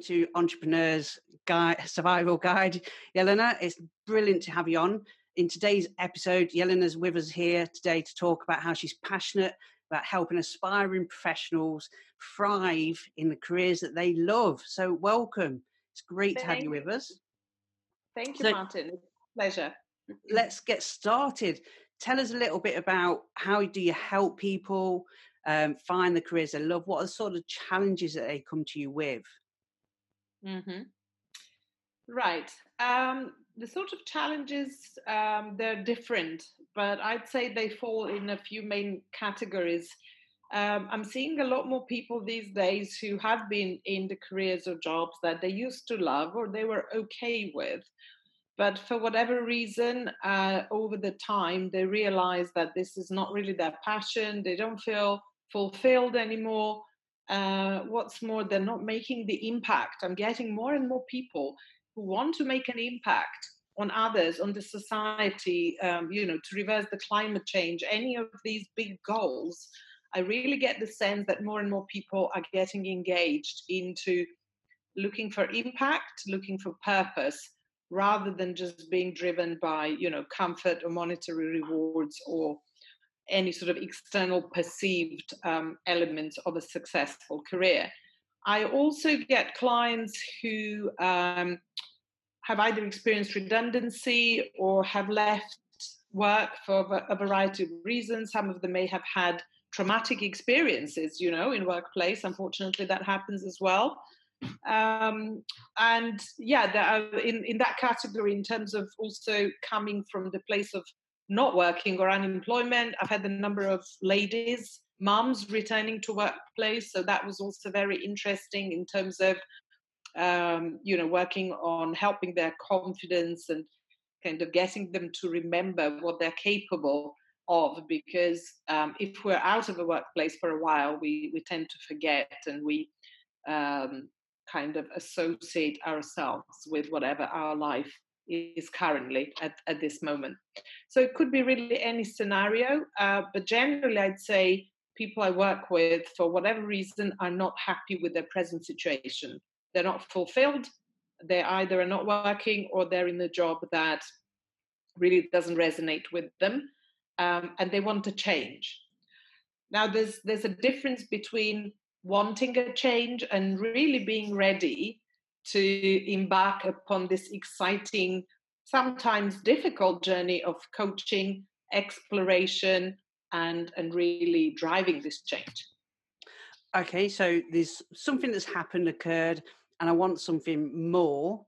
welcome to Entrepreneurs Guide, Survival Guide. Yelena, it's brilliant to have you on. In today's episode, Yelena's with us here today to talk about how she's passionate about helping aspiring professionals thrive in the careers that they love. So, welcome. It's great Thank to have you with us. Thank you, so, Martin. Pleasure. Let's get started. Tell us a little bit about how do you help people um, find the careers they love? What are the sort of challenges that they come to you with? Mm-hmm. Right. Um, the sort of challenges um, they're different, but I'd say they fall in a few main categories. Um, I'm seeing a lot more people these days who have been in the careers or jobs that they used to love or they were okay with, but for whatever reason, uh, over the time, they realize that this is not really their passion. They don't feel fulfilled anymore. Uh, what's more, they're not making the impact. I'm getting more and more people who want to make an impact on others, on the society, um, you know, to reverse the climate change, any of these big goals. I really get the sense that more and more people are getting engaged into looking for impact, looking for purpose, rather than just being driven by, you know, comfort or monetary rewards or any sort of external perceived um, elements of a successful career. I also get clients who um, have either experienced redundancy or have left work for a variety of reasons. Some of them may have had traumatic experiences, you know, in workplace. Unfortunately, that happens as well. Um, and yeah, there in, in that category, in terms of also coming from the place of not working or unemployment. I've had the number of ladies, mums returning to workplace. So that was also very interesting in terms of, um, you know, working on helping their confidence and kind of getting them to remember what they're capable of. Because um, if we're out of a workplace for a while, we, we tend to forget and we um, kind of associate ourselves with whatever our life is currently at, at this moment. So it could be really any scenario, uh, but generally, I'd say people I work with, for whatever reason, are not happy with their present situation. They're not fulfilled. They either are not working or they're in a job that really doesn't resonate with them, um, and they want to change. Now, there's there's a difference between wanting a change and really being ready to embark upon this exciting, sometimes difficult journey of coaching, exploration, and, and really driving this change. Okay, so there's something that's happened, occurred, and I want something more,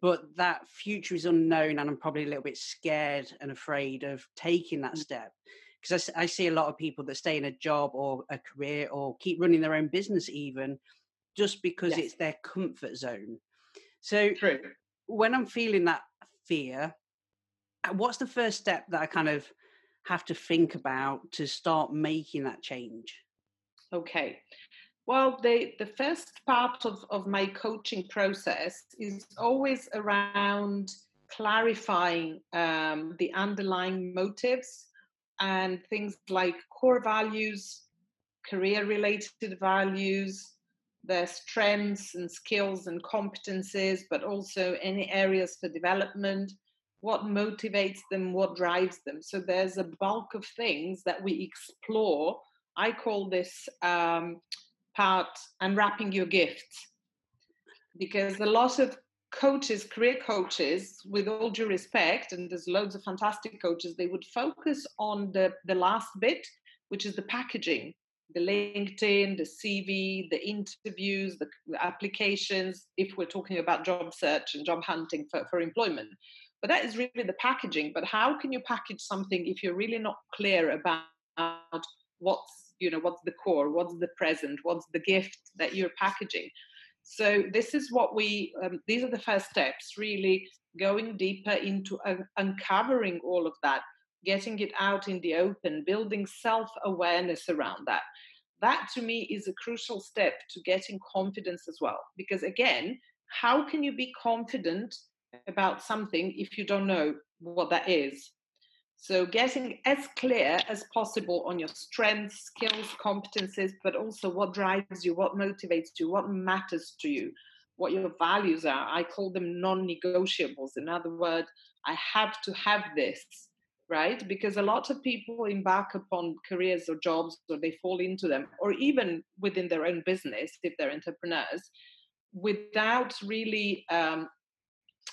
but that future is unknown, and I'm probably a little bit scared and afraid of taking that mm. step because I, I, see a lot of people that stay in a job or a career or keep running their own business even just because yes. it's their comfort zone. So True. when I'm feeling that fear, uh, what's the first step that I kind of have to think about to start making that change? Okay. Well, the, the first part of, of my coaching process is always around clarifying um, the underlying motives and things like core values, career related values, their strengths and skills and competencies, but also any areas for development, what motivates them, what drives them. So there's a bulk of things that we explore. I call this um, part unwrapping your gifts because a lot of coaches, career coaches, with all due respect, and there's loads of fantastic coaches, they would focus on the, the last bit, which is the packaging the LinkedIn, the CV, the interviews, the applications, if we're talking about job search and job hunting for, for employment. But that is really the packaging. But how can you package something if you're really not clear about what's, you know, what's the core, what's the present, what's the gift that you're packaging? So this is what we, um, these are the first steps, really going deeper into uh, uncovering all of that getting it out in the open, building self awareness around that. That to me is a crucial step to getting confidence as well. Because again, how can you be confident about something if you don't know what that is? So, getting as clear as possible on your strengths, skills, competencies, but also what drives you, what motivates you, what matters to you, what your values are. I call them non negotiables. In other words, I have to have this, right? Because a lot of people embark upon careers or jobs or they fall into them, or even within their own business if they're entrepreneurs, without really um,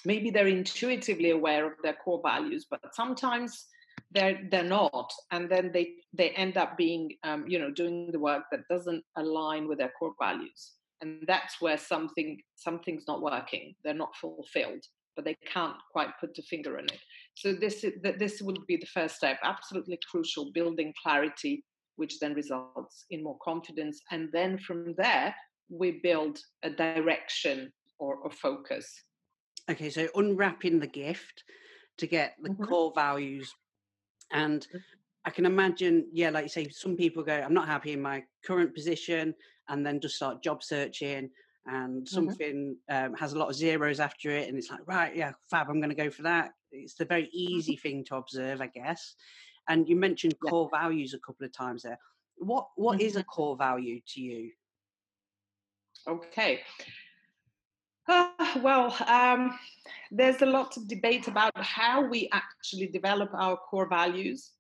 maybe they're intuitively aware of their core values, but sometimes they're they're not, and then they they end up being um, you know doing the work that doesn't align with their core values, and that's where something something's not working. They're not fulfilled, but they can't quite put a finger on it. So this is, this would be the first step, absolutely crucial, building clarity, which then results in more confidence, and then from there we build a direction or a focus Okay, so unwrapping the gift to get the mm-hmm. core values. And mm. I can imagine, yeah, like you say, some people go, I'm not happy in my current position, and then just start job searching, and mm-hmm. something mm-hmm. um, has a lot of zeros after it, and it's like, right, yeah, fab, I'm going to go for that. It's the very mm-hmm. easy mm-hmm. thing to observe, I guess. And you mentioned yeah. core values a couple of times there. What what is a mm-hmm. core value to you? Okay. Uh, well, um, there's a lot of debate about how we actually develop our core values.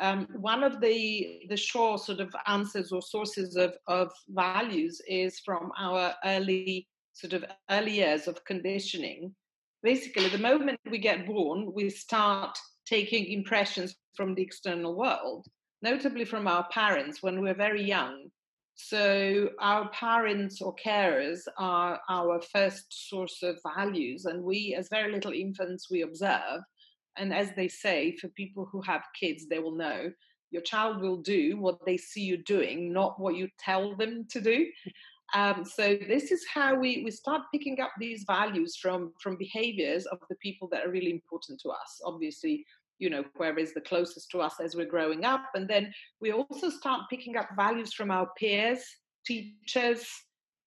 Um, one of the the sure sort of answers or sources of, of values is from our early sort of early years of conditioning. Basically, the moment we get born, we start taking impressions from the external world, notably from our parents when we're very young. So our parents or carers are our first source of values, and we, as very little infants, we observe. And as they say, for people who have kids, they will know your child will do what they see you doing, not what you tell them to do. Um, so this is how we, we start picking up these values from from behaviors of the people that are really important to us. Obviously, you know where is the closest to us as we're growing up. And then we also start picking up values from our peers teachers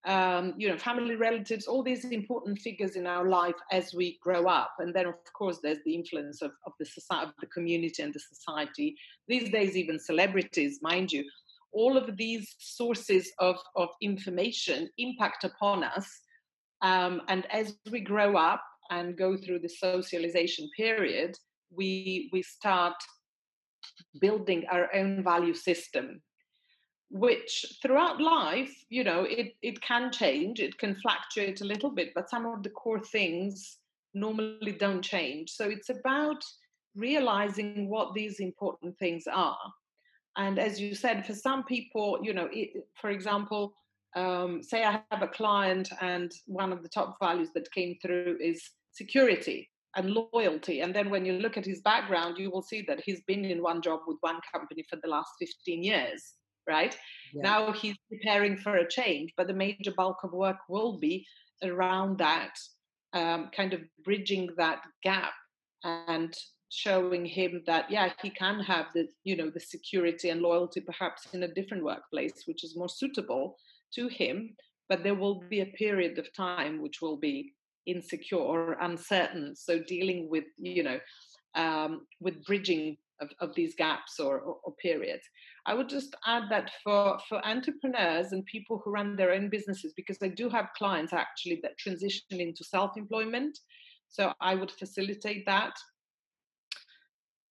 um, you know family relatives all these important figures in our life as we grow up. And then of course there's the influence of, of the society of the community and the society. These days even celebrities mind you all of these sources of, of information impact upon us um, and as we grow up and go through the socialization period we we start building our own value system which throughout life you know it, it can change it can fluctuate a little bit but some of the core things normally don't change. So it's about realizing what these important things are and as you said for some people you know it, for example um, say i have a client and one of the top values that came through is security and loyalty. And then when you look at his background, you will see that he's been in one job with one company for the last 15 years, right? Yeah. Now he's preparing for a change, but the major bulk of work will be around that, um, kind of bridging that gap and showing him that yeah he can have the you know the security and loyalty perhaps in a different workplace which is more suitable to him but there will be a period of time which will be insecure or uncertain. So dealing with you know um, with bridging of, of these gaps or, or, or, periods. I would just add that for for entrepreneurs and people who run their own businesses because i do have clients actually that transition into self-employment. So i would facilitate that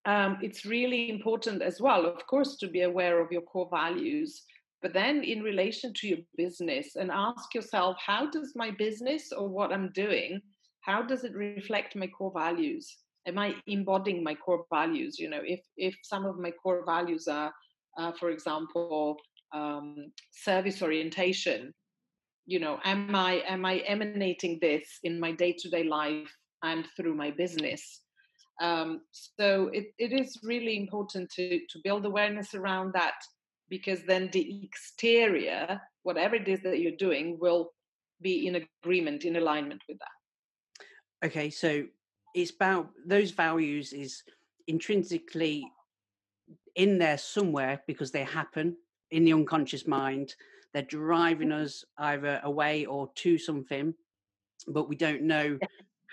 um, it's really important as well of course to be aware of your core values but then in relation to your business and ask yourself how does my business or what i'm doing how does it reflect my core values? Am i embodying my core values? You know if if some of my core values are uh, for example um, service orientation you know am i am i emanating this in my day-to-day life and through my business um, so it, it is really important to to build awareness around that because then the exterior, whatever it is that you're doing, will be in agreement, in alignment with that. Okay, so it's about those values is intrinsically in there somewhere because they happen in the unconscious mind. They're driving mm-hmm. us either away or to something, but we don't know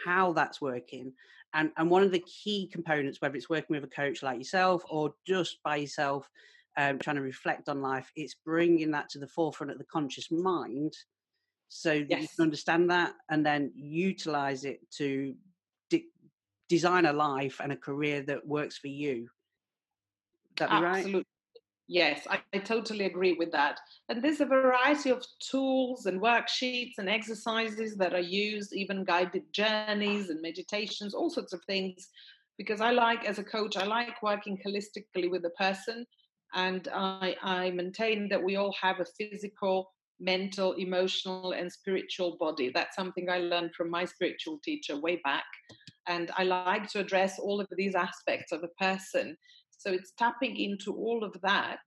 how that's working. And, and one of the key components, whether it's working with a coach like yourself or just by yourself, um, trying to reflect on life, it's bringing that to the forefront of the conscious mind so that yes. you can understand that and then utilize it to de- design a life and a career that works for you. That be Absolutely. right? Yes, I, I, totally agree with that. And there's a variety of tools and worksheets and exercises that are used, even guided journeys and meditations, all sorts of things. Because I like, as a coach, I like working holistically with the person. And I, I maintain that we all have a physical, mental, emotional, and spiritual body. That's something I learned from my spiritual teacher way back. And I like to address all of these aspects of a person so it's tapping into all of that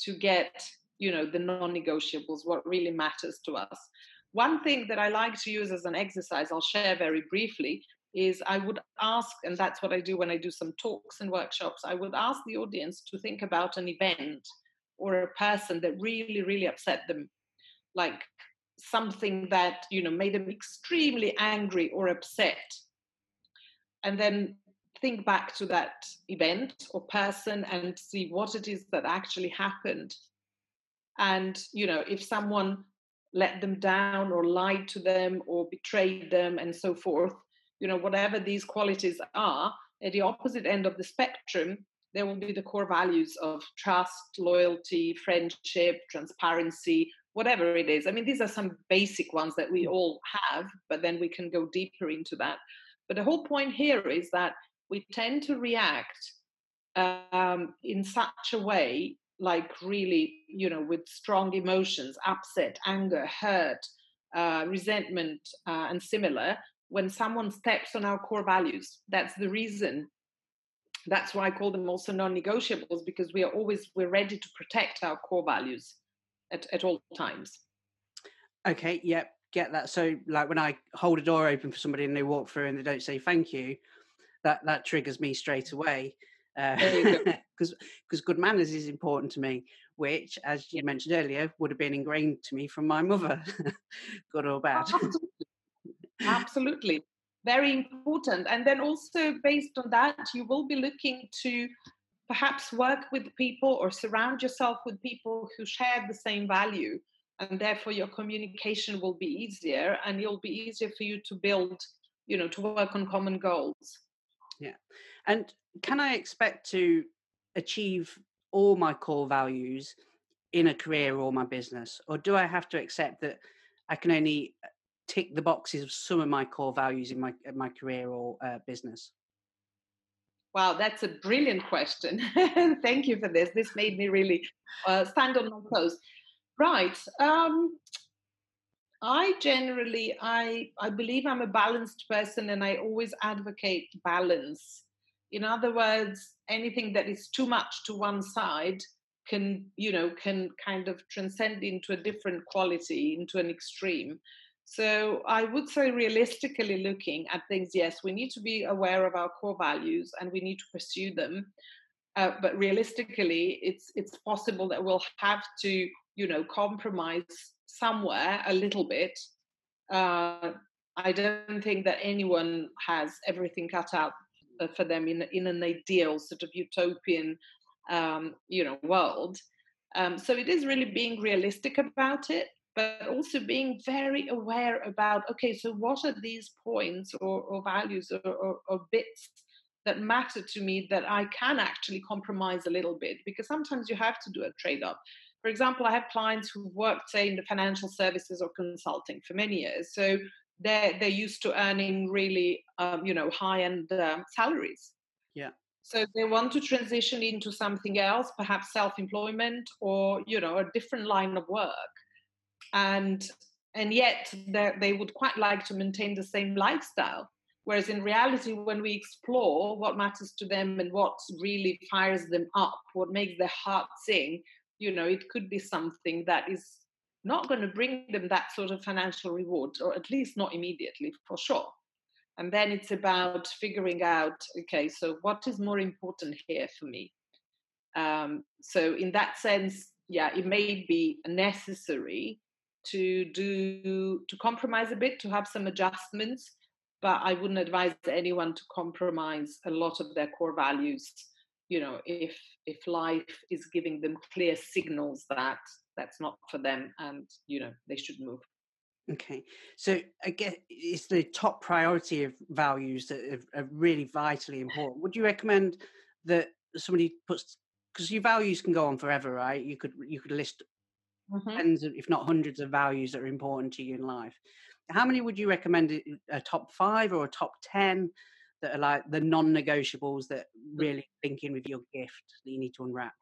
to get, you know, the non-negotiables, what really matters to us. One thing that I like to use as an exercise, I'll share very briefly, is I would ask, and that's what I do when I do some talks and workshops, I would ask the audience to think about an event or a person that really, really upset them, like something that, you know, made them extremely angry or upset. And then think back to that event or person and see what it is that actually happened. And you know if someone let them down or lied to them or betrayed them and so forth you know whatever these qualities are at the opposite end of the spectrum there will be the core values of trust loyalty friendship transparency whatever it is. I mean these are some basic ones that we all have but then we can go deeper into that. But the whole point here is that we tend to react um, in such a way, like really, you know, with strong emotions, upset, anger, hurt, uh, resentment, uh, and similar, when someone steps on our core values. That's the reason. That's why I call them also non-negotiables because we are always we're ready to protect our core values at, at all times. Okay, yep, get that. So like when I hold a door open for somebody and they walk through and they don't say thank you, that that triggers me straight away because uh, because good manners is important to me which as you mentioned earlier would have been ingrained to me from my mother good or bad. Absolutely. absolutely. Very important. And then also based on that you will be looking to perhaps work with people or surround yourself with people who share the same value and therefore your communication will be easier and it'll be easier for you to build you know to work on common goals yeah. And can I expect to achieve all my core values in a career or my business? Or do I have to accept that I can only uh, tick the boxes of some of my core values in my, my career or uh, business? Wow, that's a brilliant question. Thank you for this. This made me really uh, stand on my toes. Right. Um, I generally I I believe I'm a balanced person and I always advocate balance. In other words, anything that is too much to one side can, you know, can kind of transcend into a different quality, into an extreme. So I would say realistically looking at things, yes, we need to be aware of our core values and we need to pursue them. Uh, but realistically, it's it's possible that we'll have to, you know, compromise somewhere a little bit. Uh, I don't think that anyone has everything cut out for them in in an ideal sort of utopian, um, you know, world. Um, so it is really being realistic about it, but also being very aware about okay, so what are these points or, or values or, or, or bits that matter to me that I can actually compromise a little bit because sometimes you have to do a trade off. For example, I have clients who worked, say, in the financial services or consulting for many years. So they're, they're used to earning really, um, you know, high end um, salaries. Yeah. So they want to transition into something else, perhaps self-employment or, you know, a different line of work. And and yet they would quite like to maintain the same lifestyle. Whereas in reality, when we explore what matters to them and what really fires them up, what makes their heart sing, you know it could be something that is not going to bring them that sort of financial reward or at least not immediately for sure. And then it's about figuring out okay so what is more important here for me? Um, so in that sense yeah it may be necessary to do to compromise a bit to have some adjustments but i wouldn't advise anyone to compromise a lot of their core values you know if if life is giving them clear signals that that's not for them and you know they should move Okay, so I guess it's the top priority of values that are, are really vitally important. Would you recommend that somebody puts because your values can go on forever, right? You could you could list mm-hmm. tens, of, if not hundreds, of values that are important to you in life. How many would you recommend? A top five or a top ten that are like the non-negotiables that really link in with your gift that you need to unwrap?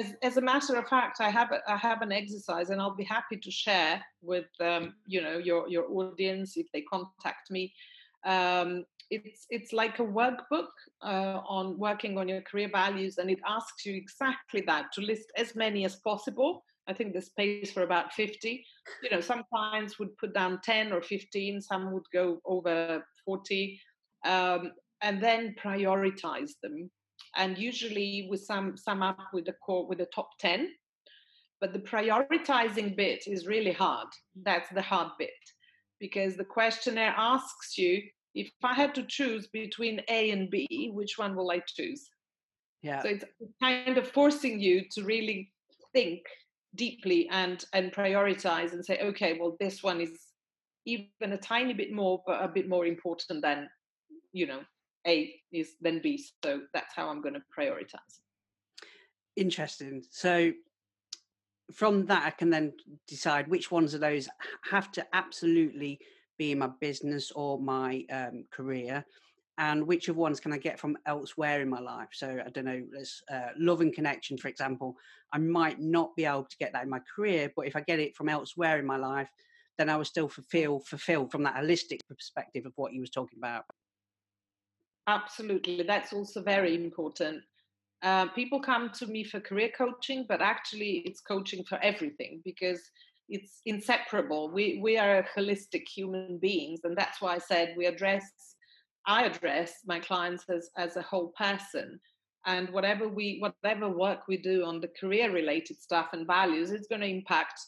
As, as, a matter of fact, I have a, I have an exercise, and I'll be happy to share with um, you know your your audience if they contact me. Um, it's it's like a workbook uh, on working on your career values, and it asks you exactly that to list as many as possible. I think there's space for about 50. You know, some clients would put down 10 or 15, some would go over 40, um, and then prioritize them. And usually we sum sum up with the core with the top 10 but the prioritizing bit is really hard. That's the hard bit. Because the questionnaire asks you if i had to choose between a and b which one will i choose? Yeah. So it's kind of forcing you to really think deeply and and prioritize and say okay well this one is even a tiny bit more but a bit more important than you know a is then B. So that's how I'm going to prioritize. Interesting. So from that, I can then decide which ones of those have to absolutely be in my business or my um, career, and which of ones can I get from elsewhere in my life. So I don't know, there's uh, love and connection, for example. I might not be able to get that in my career, but if I get it from elsewhere in my life, then I will still fulfill fulfilled from that holistic perspective of what you was talking about. Absolutely. That's also very important. Uh, people come to me for career coaching, but actually, it's coaching for everything because it's inseparable. We we are holistic human beings, and that's why I said we address. I address my clients as as a whole person, and whatever we whatever work we do on the career related stuff and values, it's going to impact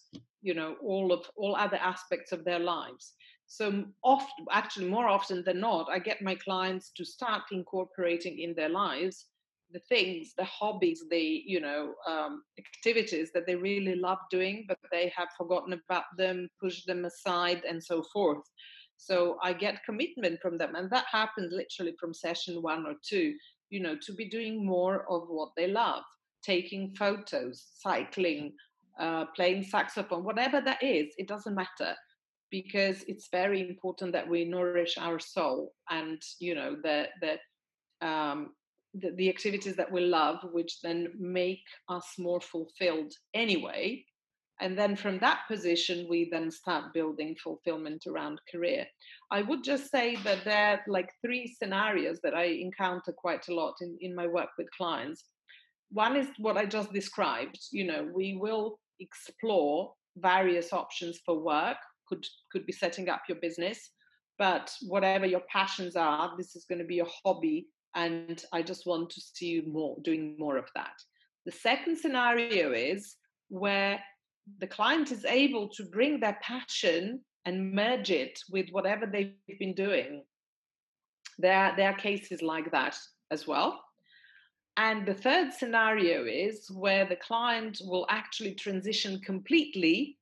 you know all of all other aspects of their lives. So often, actually more often than not, I get my clients to start incorporating in their lives the things, the hobbies, the you know um, activities that they really love doing, but they have forgotten about them, pushed them aside, and so forth. So I get commitment from them, and that happens literally from session one or two. You know, to be doing more of what they love, taking photos, cycling, uh, playing saxophone, whatever that is, it doesn't matter because it's very important that we nourish our soul and you know the the um, the, the activities that we love, which then make us more fulfilled anyway. And then from that position, we then start building fulfillment around career. I would just say that there are like three scenarios that I encounter quite a lot in, in my work with clients. One is what I just described. You know, we will explore various options for work could could be setting up your business but whatever your passions are this is going to be a hobby and i just want to see you more doing more of that. The second scenario is where the client is able to bring their passion and merge it with whatever they've been doing. There there are cases like that as well. And the third scenario is where the client will actually transition completely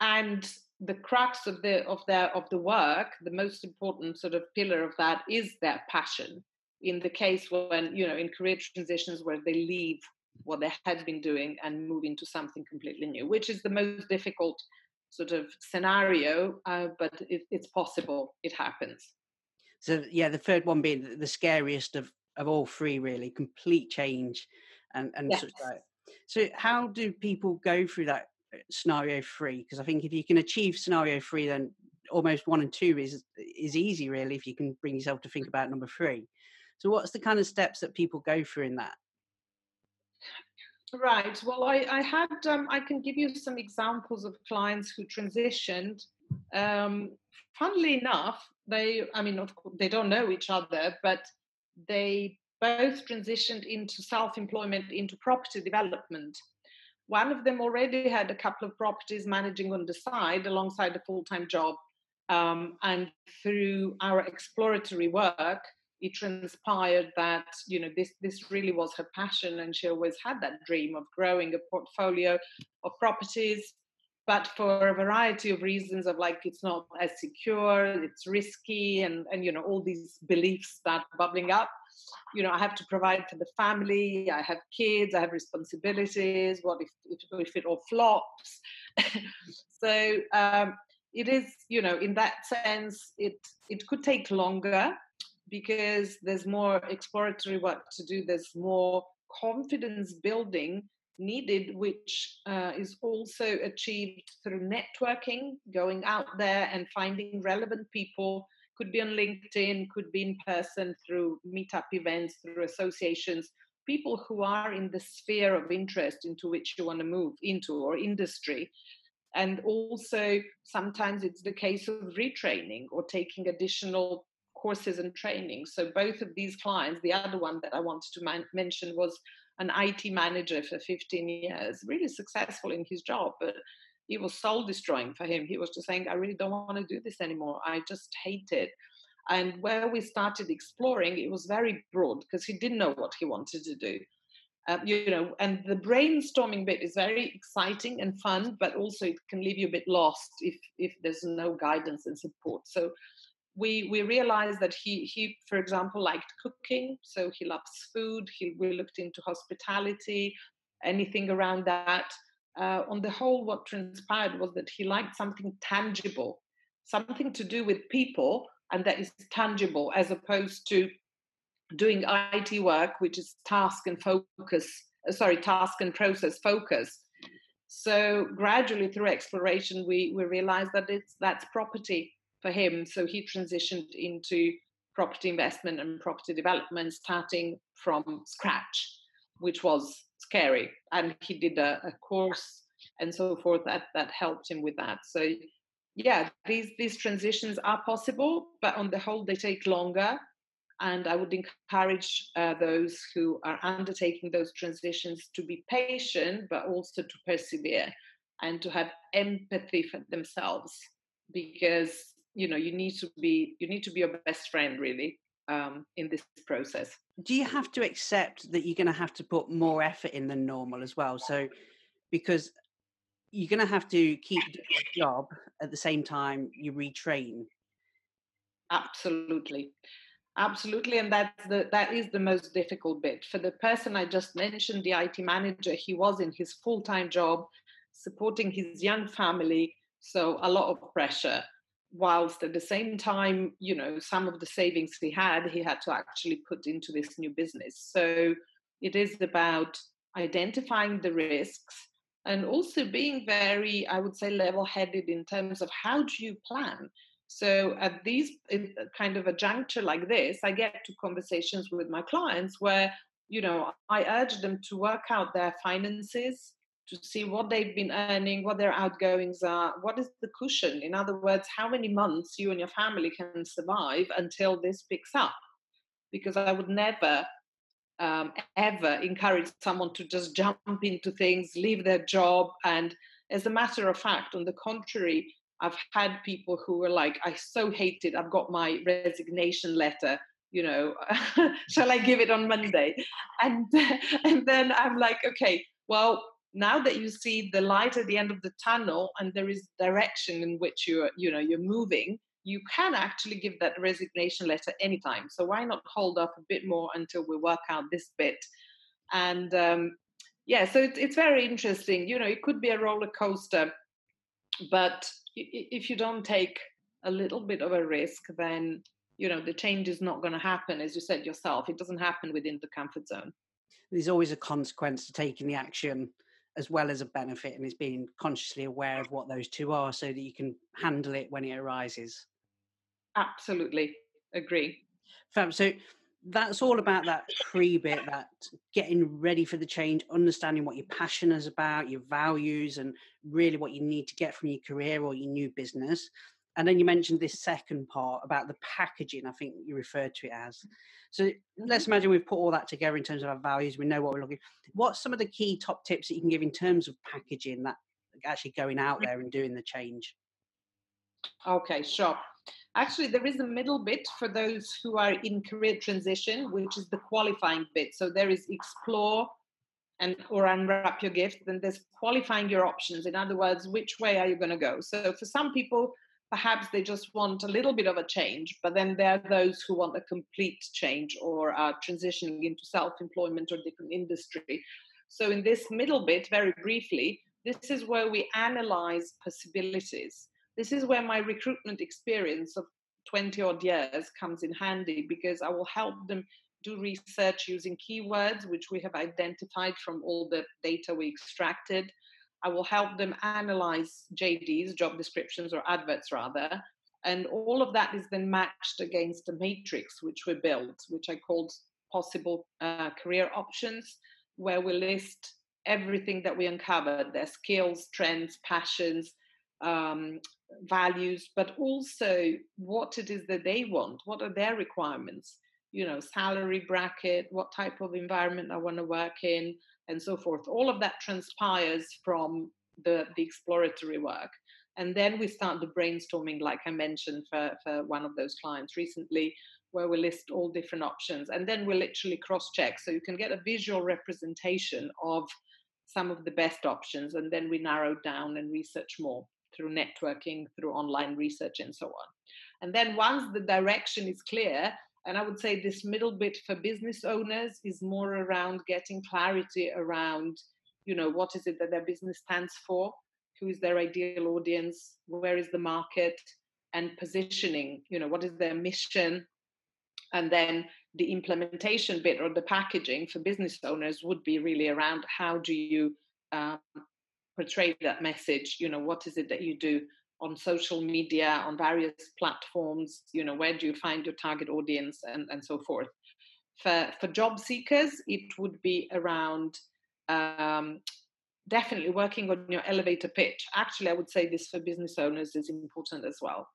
and the crux of the of their of the work the most important sort of pillar of that is their passion. In the case when you know in career transitions where they leave what they had been doing and move into something completely new which is the most difficult sort of scenario uh, but it, it's possible. It happens. So yeah the third one being the scariest of of all three really complete change and and yes. such like so how do people go through that scenario three because I think if you can achieve scenario three, then almost one and two is is easy really if you can bring yourself to think about number three. So what's the kind of steps that people go through in that? Right. Well, I, I had um, I can give you some examples of clients who transitioned. Um, funnily enough, they I mean, of course, they don't know each other, but they both transitioned into self-employment into property development one of them already had a couple of properties managing on the side alongside a full time job. Um, and through our exploratory work, it transpired that you know this this really was her passion, and she always had that dream of growing a portfolio of properties. But for a variety of reasons of like it's not as secure it's risky and and you know all these beliefs start bubbling up. You know i have to provide for the family i have kids i have responsibilities what if if, if it all flops? So um, it is you know in that sense it it could take longer because there's more exploratory work to do there's more confidence building needed, which uh, is also achieved through networking, going out there and finding relevant people. Could be on LinkedIn, could be in person through meetup events, through associations, people who are in the sphere of interest into which you want to move into or industry. And also, sometimes it's the case of retraining or taking additional courses and training. So, both of these clients, the other one that I wanted to man- mention was an IT manager for 15 years, really successful in his job, but it was soul destroying for him. He was just saying, I really don't want to do this anymore. I just hate it. And where we started exploring, it was very broad because he didn't know what he wanted to do. Uh, you know, and the brainstorming bit is very exciting and fun, but also it can leave you a bit lost if if there's no guidance and support. So we we realized that he he for example liked cooking so he loves food he we looked into hospitality anything around that. Uh, on the whole what transpired was that he liked something tangible something to do with people and that is tangible as opposed to doing IT work which is task and focus uh, sorry task and process focus. So gradually through exploration we we realized that it's that's property for him. So he transitioned into property investment and property development starting from scratch, which was scary. And he did a, a course and so forth that, that helped him with that. So yeah, these these transitions are possible, but on the whole they take longer. And I would encourage uh, those who are undertaking those transitions to be patient, but also to persevere and to have empathy for themselves because you know you need to be you need to be your best friend really um, in this process. Do you have to accept that you're going to have to put more effort in than normal as well? So because you're going to have to keep doing your job at the same time you retrain. Absolutely. Absolutely and that's the that is the most difficult bit. For the person i just mentioned the it manager he was in his full-time job supporting his young family so a lot of pressure whilst at the same time, you know, some of the savings he had, he had to actually put into this new business. So it is about identifying the risks and also being very, I would say, level headed in terms of how do you plan. So at these kind of a juncture like this, I get to conversations with my clients where, you know, I urge them to work out their finances, to see what they've been earning, what their outgoings are, what is the cushion? In other words, how many months you and your family can survive until this picks up? Because I would never, um, ever encourage someone to just jump into things, leave their job. And as a matter of fact, on the contrary, I've had people who were like, I so hate it. I've got my resignation letter you know shall i give it on monday and and then i'm like okay well now that you see the light at the end of the tunnel and there is direction in which you're you know you're moving you can actually give that resignation letter anytime. So why not hold up a bit more until we work out this bit? And um, yeah so it, it's very interesting. You know it could be a roller coaster but if you don't take a little bit of a risk then you know the change is not going to happen as you said yourself. It doesn't happen within the comfort zone. There's always a consequence to taking the action as well as a benefit and is being consciously aware of what those two are so that you can handle it when it arises. Absolutely. Agree. Fab. so that's all about that pre bit that getting ready for the change understanding what your passion is about your values and really what you need to get from your career or your new business and then you mentioned this second part about the packaging i think you referred to it as. So let's mm-hmm. imagine we've put all that together in terms of our values we know what we're looking what's some of the key top tips that you can give in terms of packaging that actually going out there and doing the change? Okay sure. Actually there is a middle bit for those who are in career transition which is the qualifying bit. So there is explore and or unwrap your gift then there's qualifying your options. In other words which way are you going to go? So for some people perhaps they just want a little bit of a change but then there are those who want a complete change or are transitioning into self-employment or different industry so in this middle bit very briefly this is where we analyze possibilities this is where my recruitment experience of 20 odd years comes in handy because i will help them do research using keywords, which we have identified from all the data we extracted. I will help them analyze JDs, job descriptions, or adverts rather. And all of that is then matched against a matrix which we built, which I called possible uh, career options, where we list everything that we uncovered their skills, trends, passions, um, values, but also what it is that they want, what are their requirements you know salary bracket what type of environment i want to work in and so forth. All of that transpires from the the exploratory work. And then we start the brainstorming like i mentioned for, for one of those clients recently where we list all different options. And then we literally cross check so you can get a visual representation of some of the best options and then we narrow down and research more through networking through online research and so on. And then once the direction is clear and I would say this middle bit for business owners is more around getting clarity around, you know, what is it that their business stands for, who is their ideal audience, where is the market, and positioning, you know, what is their mission. And then the implementation bit or the packaging for business owners would be really around how do you um, portray that message, you know, what is it that you do on social media, on various platforms, you know, where do you find your target audience and, and so forth. For, for job seekers, it would be around um, definitely working on your elevator pitch. Actually, I would say this for business owners is important as well.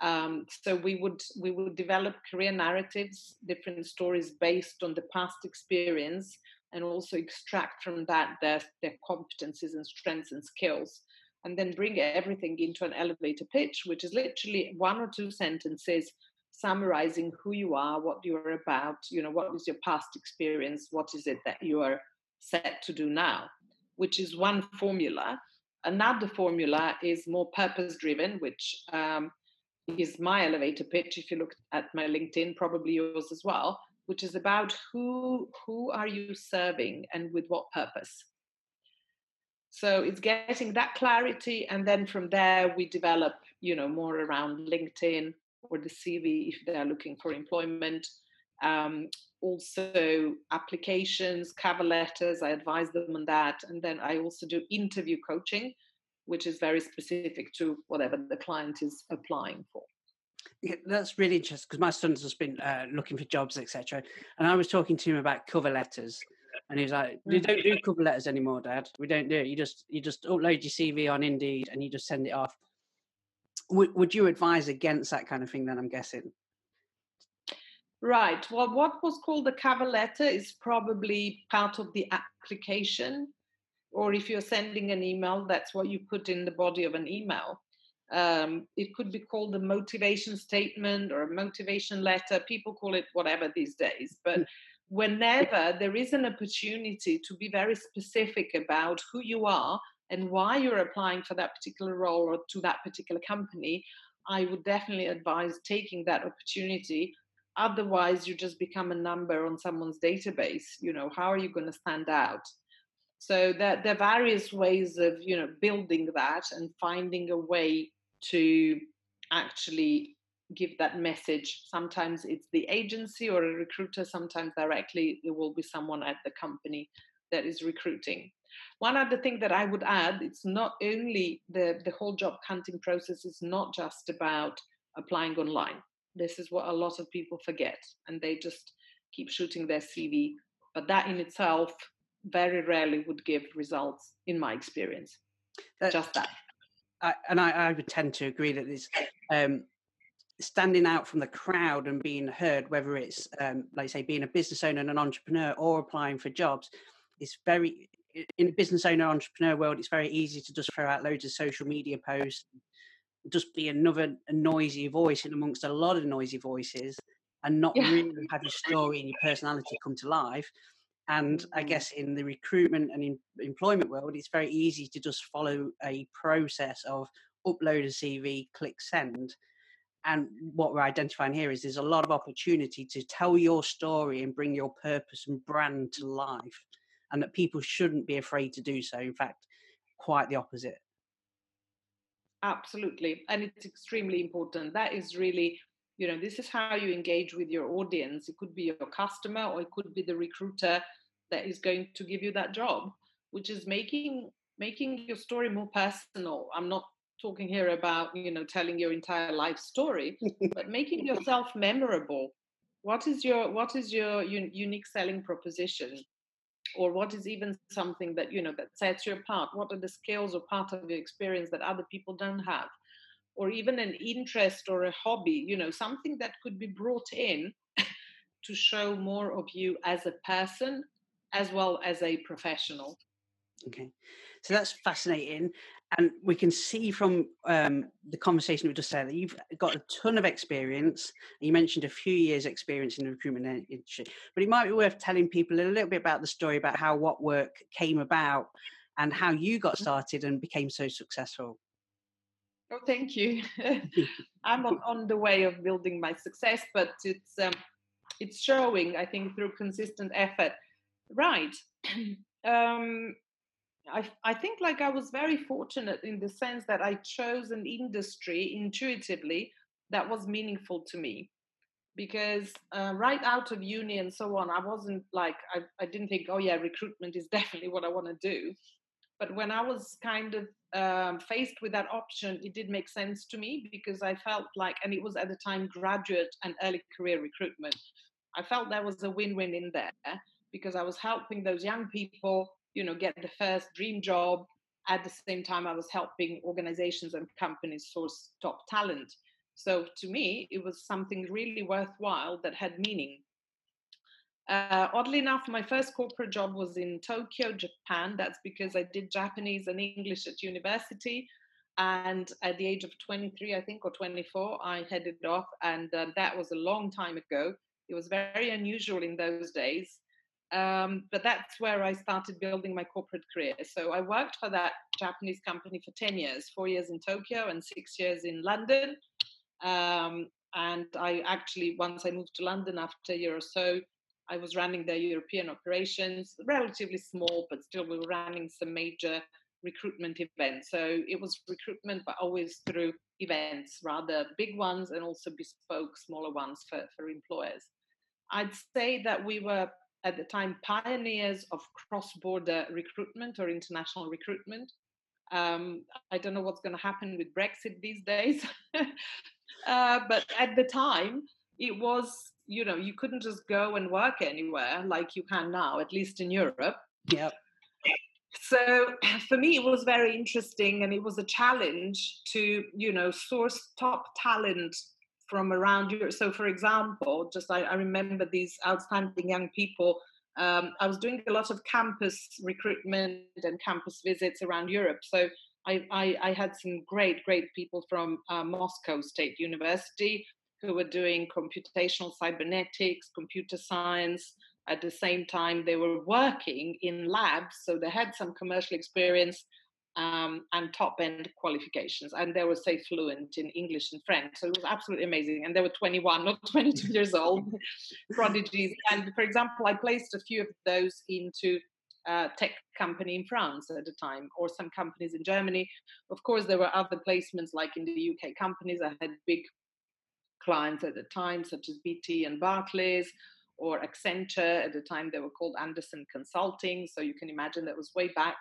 Um, so we would we would develop career narratives, different stories based on the past experience, and also extract from that their their competencies and strengths and skills and then bring everything into an elevator pitch, which is literally one or two sentences summarizing who you are, what you're about, you know, what is your past experience, what is it that you are set to do now, which is one formula. Another formula is more purpose driven, which um, is my elevator pitch. If you look at my LinkedIn, probably yours as well, which is about who who are you serving and with what purpose. So it's getting that clarity, and then from there we develop, you know, more around LinkedIn or the CV if they are looking for employment. Um, also applications, cover letters. I advise them on that, and then I also do interview coaching, which is very specific to whatever the client is applying for. Yeah, that's really interesting because my son's just been uh, looking for jobs, etc. And I was talking to him about cover letters, and he's like, "We don't do cover letters anymore, Dad. We don't do it. You just you just upload your CV on Indeed and you just send it off." Would would you advise against that kind of thing? Then I'm guessing. Right. Well, what was called a cover letter is probably part of the application, or if you're sending an email, that's what you put in the body of an email. Um, it could be called a motivation statement or a motivation letter. People call it whatever these days, but mm whenever there is an opportunity to be very specific about who you are and why you're applying for that particular role or to that particular company, I would definitely advise taking that opportunity. Otherwise, you just become a number on someone's database. You know, how are you going to stand out? So there, there are various ways of, you know, building that and finding a way to actually give that message. Sometimes it's the agency or a recruiter, sometimes directly it will be someone at the company that is recruiting. One other thing that I would add, it's not only the, the whole job hunting process is not just about applying online. This is what a lot of people forget and they just keep shooting their CV. But that in itself very rarely would give results in my experience. That, just that. I, and I, I, would tend to agree that this um, standing out from the crowd and being heard, whether it's um, like say being a business owner and an entrepreneur or applying for jobs, is very in the business owner entrepreneur world. It's very easy to just throw out loads of social media posts, just be another noisy voice in amongst a lot of noisy voices, and not yeah. really have your story and your personality come to life. And mm-hmm. I guess in the recruitment and in employment world, it's very easy to just follow a process of upload a CV, click send. And what we're identifying here is there's a lot of opportunity to tell your story and bring your purpose and brand to life, and that people shouldn't be afraid to do so. In fact, quite the opposite. Absolutely. And it's extremely important. That is really, you know, this is how you engage with your audience. It could be your customer or it could be the recruiter that is going to give you that job, which is making making your story more personal. I'm not talking here about, you know, telling your entire life story, but making yourself memorable. What is your what is your un- unique selling proposition? or what is even something that you know that sets you apart? What are the skills or part of your experience that other people don't have? Or even an interest or a hobby you know something that could be brought in to show more of you as a person as well as a professional. Okay. So that's fascinating and we can see from um, the conversation we just said that you've got a ton of experience. You mentioned a few years' experience in the recruitment industry, but it might be worth telling people a little bit about the story about how what work came about and how you got mm-hmm. started and became so successful. Oh, thank you. I'm on, on, the way of building my success, but it's um, it's showing, I think, through consistent effort. Right. Um, I, I think like I was very fortunate in the sense that I chose an industry intuitively that was meaningful to me because uh, right out of uni and so on, I wasn't like, I, I didn't think, oh yeah, recruitment is definitely what I want to do. But when I was kind of um, faced with that option, it did make sense to me because I felt like, and it was at the time graduate and early career recruitment. I felt there was a win win in there because I was helping those young people you know get the first dream job. At the same time i was helping organizations and companies source top talent. So to me it was something really worthwhile that had meaning. Uh, oddly enough my first corporate job was in tokyo japan. That's because i did japanese and english at university. And at the age of 23 i think or 24 i headed off. And uh, that was a long time ago. It was very unusual in those days um, but that's where I started building my corporate career. So I worked for that Japanese company for 10 years, four years in Tokyo and six years in London. Um, and I actually, once I moved to London after a year or so, I was running their European operations, relatively small, but still we were running some major recruitment events. So it was recruitment, but always through events, rather big ones and also bespoke smaller ones for, for employers. I'd say that we were at the time pioneers of cross-border recruitment or international recruitment. Um, I don't know what's going to happen with Brexit these days, uh, but at the time it was, you know, you couldn't just go and work anywhere like you can now, at least in Europe. Yep. So for me, it was very interesting, and it was a challenge to, you know, source top talent from around Europe. So, for example, just I, I remember these outstanding young people. Um, I was doing a lot of campus recruitment and campus visits around Europe. So, I, I, I had some great, great people from uh, Moscow State University who were doing computational cybernetics, computer science. At the same time, they were working in labs, so they had some commercial experience um, and top end qualifications. And they were, say, fluent in English and French. So it was absolutely amazing. And they were 21, not 22 years old, prodigies. And for example, I placed a few of those into a tech company in France at the time, or some companies in Germany. Of course, there were other placements like in the UK companies. I had big clients at the time, such as BT and Barclays. Or Accenture at the time, they were called Andersen Consulting. So you can imagine that was way back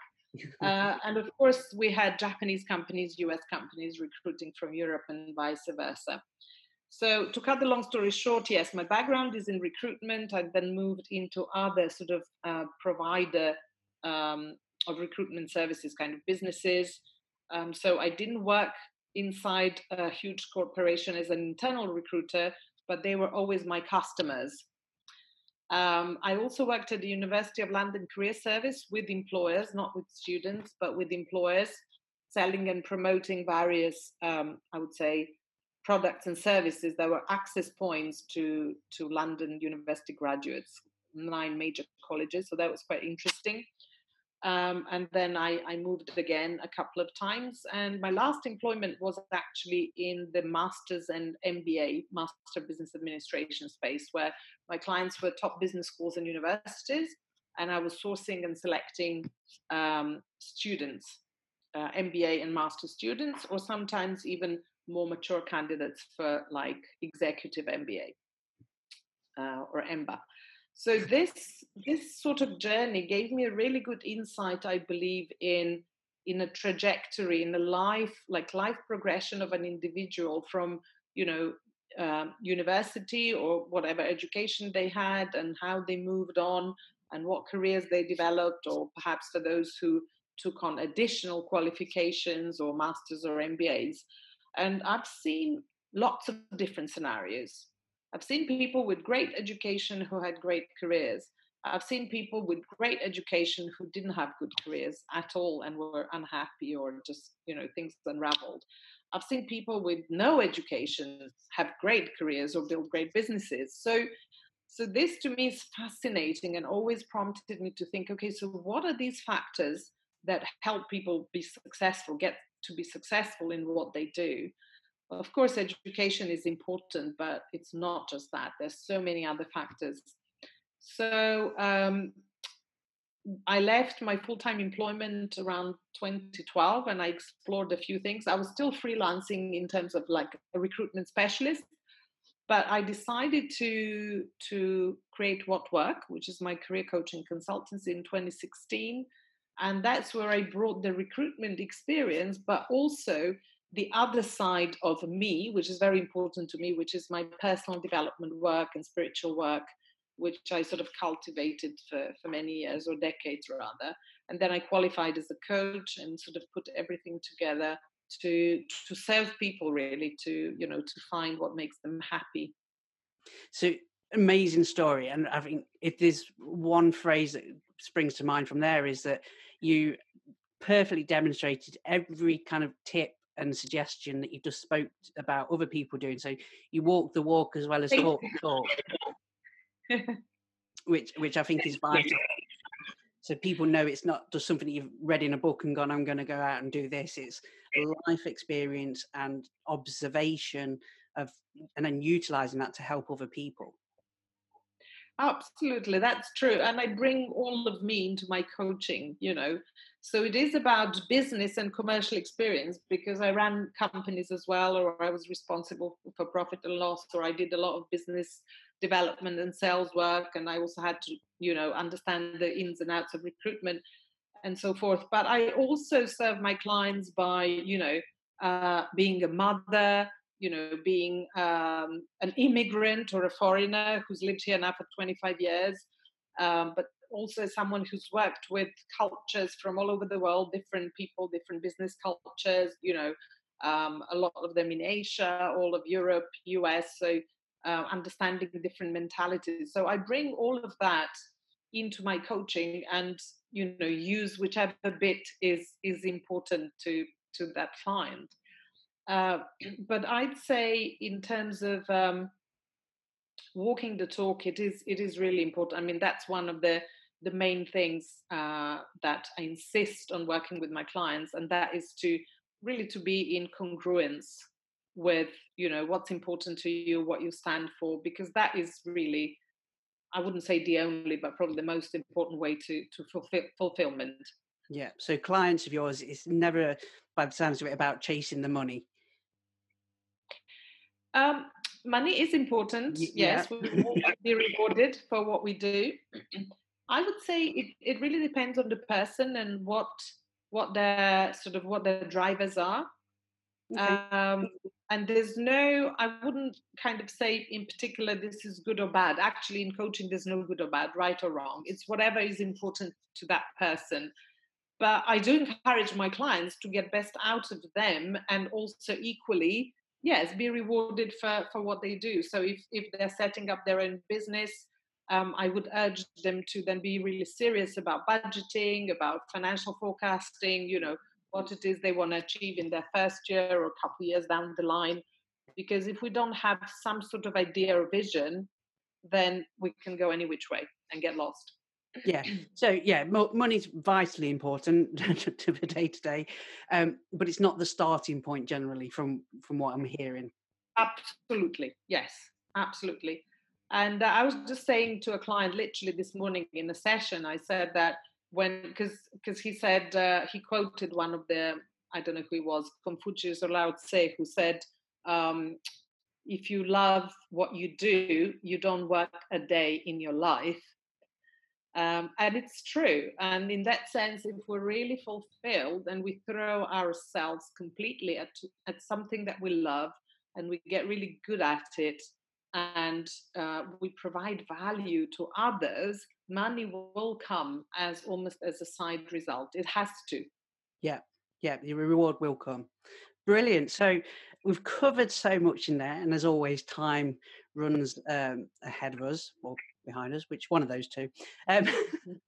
uh, and of course, we had Japanese companies, US companies recruiting from Europe and vice versa. So, to cut the long story short, yes, my background is in recruitment. I've then moved into other sort of uh, provider um, of recruitment services kind of businesses. Um, so, I didn't work inside a huge corporation as an internal recruiter, but they were always my customers. Um, I also worked at the University of London Career Service with employers, not with students, but with employers, selling and promoting various, um, I would say, products and services that were access points to, to London university graduates. nine major colleges. So that was quite interesting. Um, and then I, I, moved again a couple of times. And my last employment was actually in the master's and MBA, Master Business Administration space, where my clients were top business schools and universities. And I was sourcing and selecting um, students, uh, MBA and master students, or sometimes even more mature candidates for like executive MBA uh, or EMBA. So this this sort of journey gave me a really good insight, I believe, in in a trajectory, in a life like life progression of an individual from you know um, university or whatever education they had, and how they moved on, and what careers they developed, or perhaps for those who took on additional qualifications or masters or MBAs. And I've seen lots of different scenarios. I've seen people with great education who had great careers. I've seen people with great education who didn't have good careers at all and were unhappy or just, you know, things unraveled. I've seen people with no education have great careers or build great businesses. So so this to me is fascinating and always prompted me to think, okay, so what are these factors that help people be successful, get to be successful in what they do? Of course education is important but it's not just that. There's so many other factors. So um, i left my full-time employment around 2012 and i explored a few things. I was still freelancing in terms of like a recruitment specialist but i decided to to create what work which is my career coaching consultancy in 2016 and that's where i brought the recruitment experience but also the other side of me, which is very important to me, which is my personal development work and spiritual work, which I sort of cultivated for, for many years or decades rather. And then I qualified as a coach and sort of put everything together to to serve people really to you know to find what makes them happy. So amazing story, and I think if there's one phrase that springs to mind from there is that you perfectly demonstrated every kind of tip and suggestion that you just spoke about other people doing. So you walk the walk as well as talk the talk, which which I think is vital. So people know it's not just something that you've read in a book and gone, I'm going to go out and do this. It's life experience and observation of, and then utilizing that to help other people. Absolutely, that's true. And I bring all of me into my coaching, you know. So it is about business and commercial experience because I ran companies as well, or I was responsible for profit and loss, or I did a lot of business development and sales work. And I also had to, you know, understand the ins and outs of recruitment and so forth. But I also serve my clients by, you know, uh, being a mother, you know, being um, an immigrant or a foreigner who's lived here now for 25 years, um, but also someone who's worked with cultures from all over the world, different people, different business cultures, you know, um, a lot of them in Asia, all of Europe, US, so uh, understanding different mentalities. So I bring all of that into my coaching and you know use whichever bit is is important to to that client uh, but I'd say in terms of um, walking the talk, it is it is really important. I mean, that's one of the the main things uh, that I insist on working with my clients, and that is to really to be in congruence with you know what's important to you, what you stand for, because that is really I wouldn't say the only, but probably the most important way to to fulfill fulfillment. Yeah. So clients of yours, it's never, by the sounds of it, about chasing the money. Um, money is important. Y- yes, yeah. we will be rewarded for what we do. I would say it, it really depends on the person and what what their sort of what their drivers are. Okay. Um, and there's no, I wouldn't kind of say in particular this is good or bad. Actually, in coaching, there's no good or bad, right or wrong. It's whatever is important to that person. But I do encourage my clients to get best out of them and also equally yes be rewarded for for what they do so if if they're setting up their own business um, i would urge them to then be really serious about budgeting about financial forecasting you know what it is they want to achieve in their first year or a couple years down the line because if we don't have some sort of idea or vision then we can go any which way and get lost. Yeah. So yeah, mo- money's vitally important to the day to day, um, but it's not the starting point generally from from what I'm hearing. Absolutely, yes, absolutely. And uh, I was just saying to a client literally this morning in a session, I said that when because because he said uh, he quoted one of the I don't know who he was Confucius or Lao Tse who said um, if you love what you do you don't work a day in your life um, and it's true and in that sense if we're really fulfilled and we throw ourselves completely at, at something that we love and we get really good at it and uh, we provide value to others, money will come as almost as a side result. It has to. Yeah, yeah, the reward will come. Brilliant. So we've covered so much in there, and as always, time runs um, ahead of us behind us, which one of those two. Um,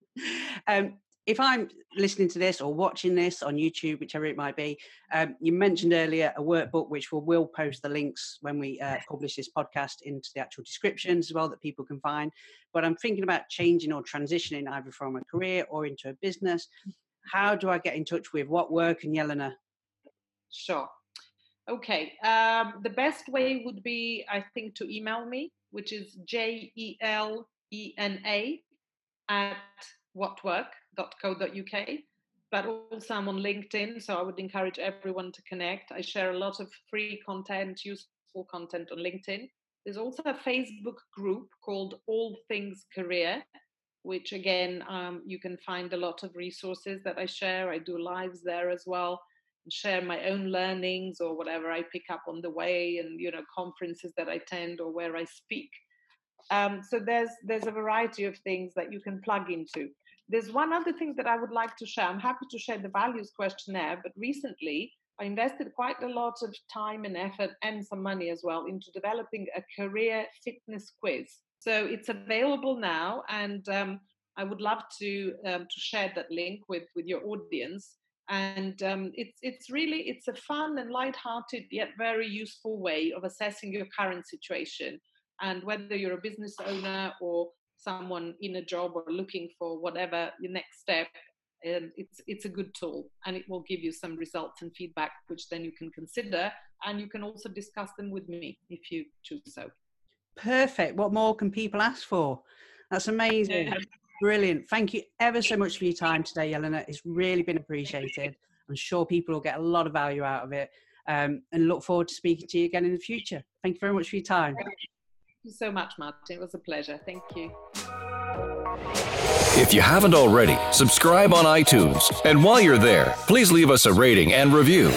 um, if I'm listening to this or watching this on YouTube, whichever it might be, um, you mentioned earlier a workbook which we will post the links when we uh, publish this podcast into the actual descriptions as well that people can find. But I'm thinking about changing or transitioning either from a career or into a business. How do I get in touch with what work and Jelena? Sure. Okay. Um, the best way would be, I think, to email me, which is J E L E N A at whatwork.co.uk, but also I'm on LinkedIn, so I would encourage everyone to connect. I share a lot of free content, useful content on LinkedIn. There's also a Facebook group called All Things Career, which again, um, you can find a lot of resources that I share. I do lives there as well and share my own learnings or whatever I pick up on the way and, you know, conferences that I attend or where I speak. Um, so there's there's a variety of things that you can plug into. There's one other thing that I would like to share. I'm happy to share the values questionnaire, but recently I invested quite a lot of time and effort and some money as well into developing a career fitness quiz. So it's available now, and um, I would love to um, to share that link with with your audience. And um, it's it's really it's a fun and light-hearted yet very useful way of assessing your current situation and whether you're a business owner or someone in a job or looking for whatever your next step um, it's it's a good tool and it will give you some results and feedback which then you can consider and you can also discuss them with me if you choose so. Perfect. What more can people ask for? That's amazing. Brilliant thank you ever so much for your time today Jelena it's really been appreciated i'm sure people will get a lot of value out of it um, and look forward to speaking to you again in the future thank you very much for your time Thank you so much, Martin. It was a pleasure. Thank you. If you haven't already, subscribe on iTunes. And while you're there, please leave us a rating and review.